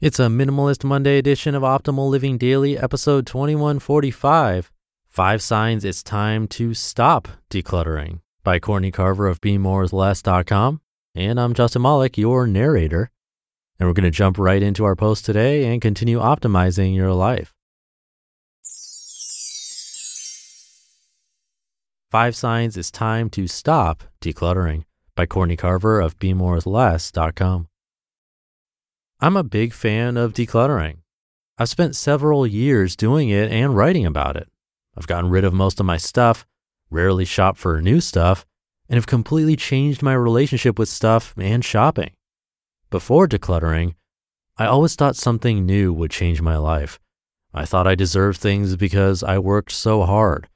It's a Minimalist Monday edition of Optimal Living Daily, episode 2145 Five Signs It's Time to Stop Decluttering by Courtney Carver of BeMoreWithLess.com. And I'm Justin Malik, your narrator. And we're going to jump right into our post today and continue optimizing your life. Five Signs It's Time to Stop Decluttering by Courtney Carver of BeMoreWithLess.com. I'm a big fan of decluttering. I've spent several years doing it and writing about it. I've gotten rid of most of my stuff, rarely shop for new stuff, and have completely changed my relationship with stuff and shopping. Before decluttering, I always thought something new would change my life. I thought I deserved things because I worked so hard.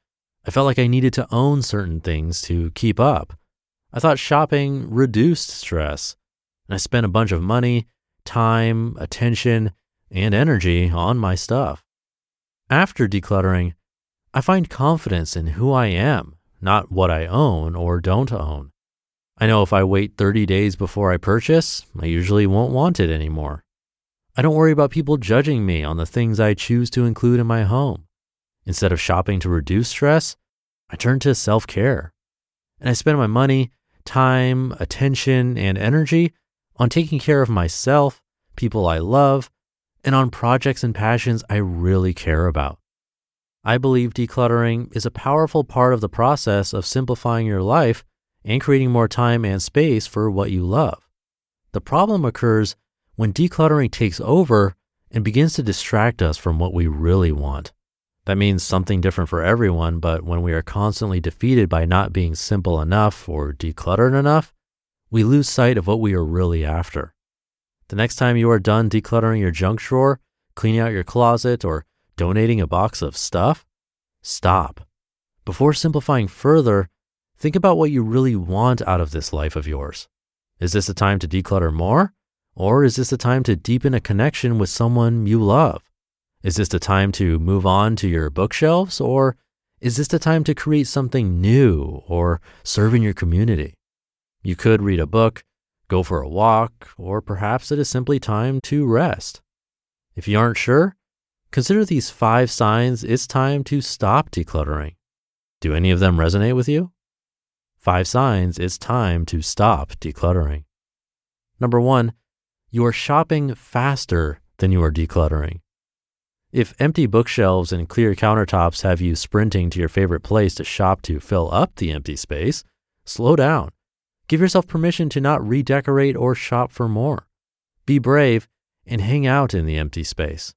I felt like I needed to own certain things to keep up. I thought shopping reduced stress, and I spent a bunch of money time, attention, and energy on my stuff. After decluttering, I find confidence in who I am, not what I own or don't own. I know if I wait 30 days before I purchase, I usually won't want it anymore. I don't worry about people judging me on the things I choose to include in my home. Instead of shopping to reduce stress, I turn to self care. And I spend my money, time, attention, and energy on taking care of myself, people I love, and on projects and passions I really care about. I believe decluttering is a powerful part of the process of simplifying your life and creating more time and space for what you love. The problem occurs when decluttering takes over and begins to distract us from what we really want. That means something different for everyone, but when we are constantly defeated by not being simple enough or decluttered enough, we lose sight of what we are really after. The next time you are done decluttering your junk drawer, cleaning out your closet, or donating a box of stuff, stop. Before simplifying further, think about what you really want out of this life of yours. Is this a time to declutter more? Or is this a time to deepen a connection with someone you love? Is this the time to move on to your bookshelves? Or is this the time to create something new or serve in your community? You could read a book, go for a walk, or perhaps it is simply time to rest. If you aren't sure, consider these five signs it's time to stop decluttering. Do any of them resonate with you? Five signs it's time to stop decluttering. Number one, you are shopping faster than you are decluttering. If empty bookshelves and clear countertops have you sprinting to your favorite place to shop to fill up the empty space, slow down Give yourself permission to not redecorate or shop for more. Be brave and hang out in the empty space.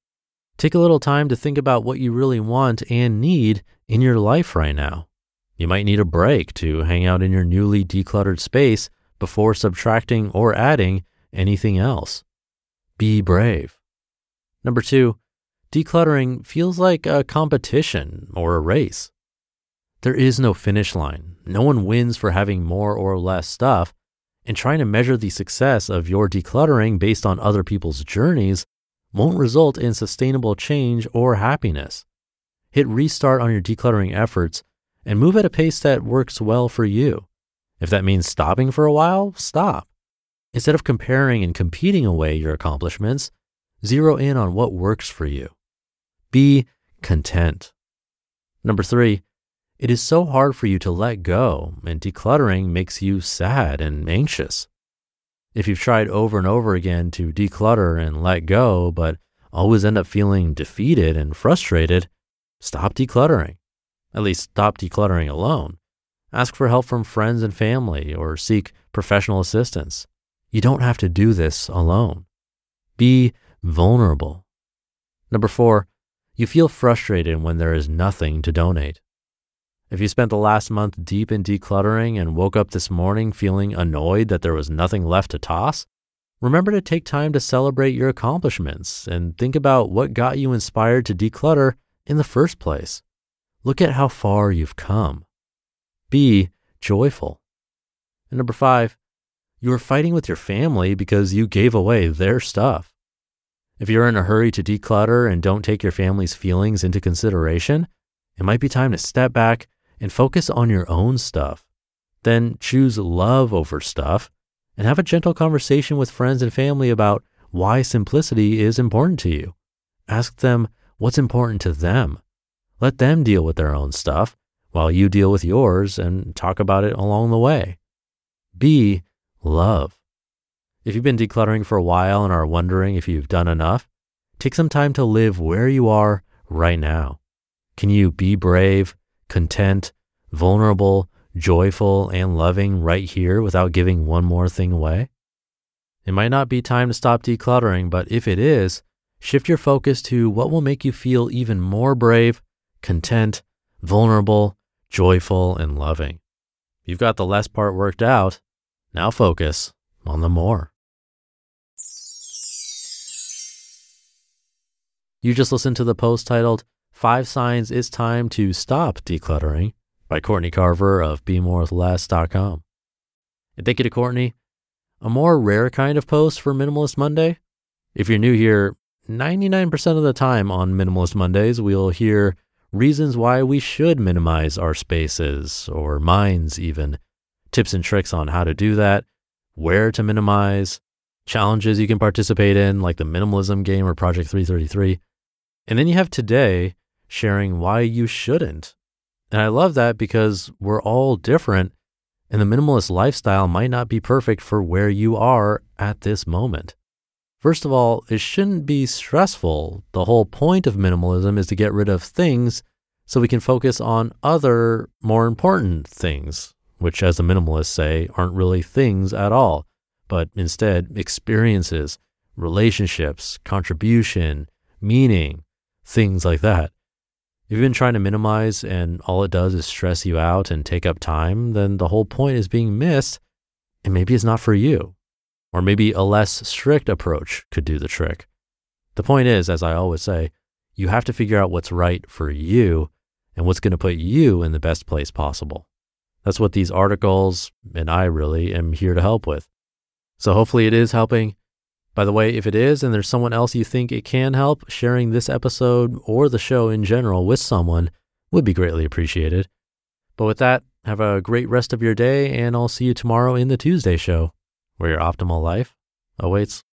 Take a little time to think about what you really want and need in your life right now. You might need a break to hang out in your newly decluttered space before subtracting or adding anything else. Be brave. Number two, decluttering feels like a competition or a race. There is no finish line. No one wins for having more or less stuff. And trying to measure the success of your decluttering based on other people's journeys won't result in sustainable change or happiness. Hit restart on your decluttering efforts and move at a pace that works well for you. If that means stopping for a while, stop. Instead of comparing and competing away your accomplishments, zero in on what works for you. Be content. Number three, it is so hard for you to let go, and decluttering makes you sad and anxious. If you've tried over and over again to declutter and let go, but always end up feeling defeated and frustrated, stop decluttering. At least stop decluttering alone. Ask for help from friends and family or seek professional assistance. You don't have to do this alone. Be vulnerable. Number four, you feel frustrated when there is nothing to donate. If you spent the last month deep in decluttering and woke up this morning feeling annoyed that there was nothing left to toss, remember to take time to celebrate your accomplishments and think about what got you inspired to declutter in the first place. Look at how far you've come. Be joyful. And number five, you are fighting with your family because you gave away their stuff. If you're in a hurry to declutter and don't take your family's feelings into consideration, it might be time to step back and focus on your own stuff. Then choose love over stuff and have a gentle conversation with friends and family about why simplicity is important to you. Ask them what's important to them. Let them deal with their own stuff while you deal with yours and talk about it along the way. Be love. If you've been decluttering for a while and are wondering if you've done enough, take some time to live where you are right now. Can you be brave, content, vulnerable, joyful, and loving right here without giving one more thing away? It might not be time to stop decluttering, but if it is, shift your focus to what will make you feel even more brave, content, vulnerable, joyful, and loving. You've got the less part worked out. Now focus on the more. You just listened to the post titled Five Signs It's Time to Stop Decluttering by Courtney Carver of BeMoreWithLess.com. And thank you to Courtney. A more rare kind of post for Minimalist Monday. If you're new here, 99% of the time on Minimalist Mondays, we'll hear reasons why we should minimize our spaces or minds, even tips and tricks on how to do that, where to minimize, challenges you can participate in, like the minimalism game or Project 333. And then you have today sharing why you shouldn't. And I love that because we're all different and the minimalist lifestyle might not be perfect for where you are at this moment. First of all, it shouldn't be stressful. The whole point of minimalism is to get rid of things so we can focus on other more important things, which, as the minimalists say, aren't really things at all, but instead experiences, relationships, contribution, meaning, things like that. If you've been trying to minimize and all it does is stress you out and take up time, then the whole point is being missed and maybe it's not for you. Or maybe a less strict approach could do the trick. The point is, as I always say, you have to figure out what's right for you and what's going to put you in the best place possible. That's what these articles and I really am here to help with. So hopefully it is helping. By the way, if it is and there's someone else you think it can help, sharing this episode or the show in general with someone would be greatly appreciated. But with that, have a great rest of your day, and I'll see you tomorrow in the Tuesday show, where your optimal life awaits.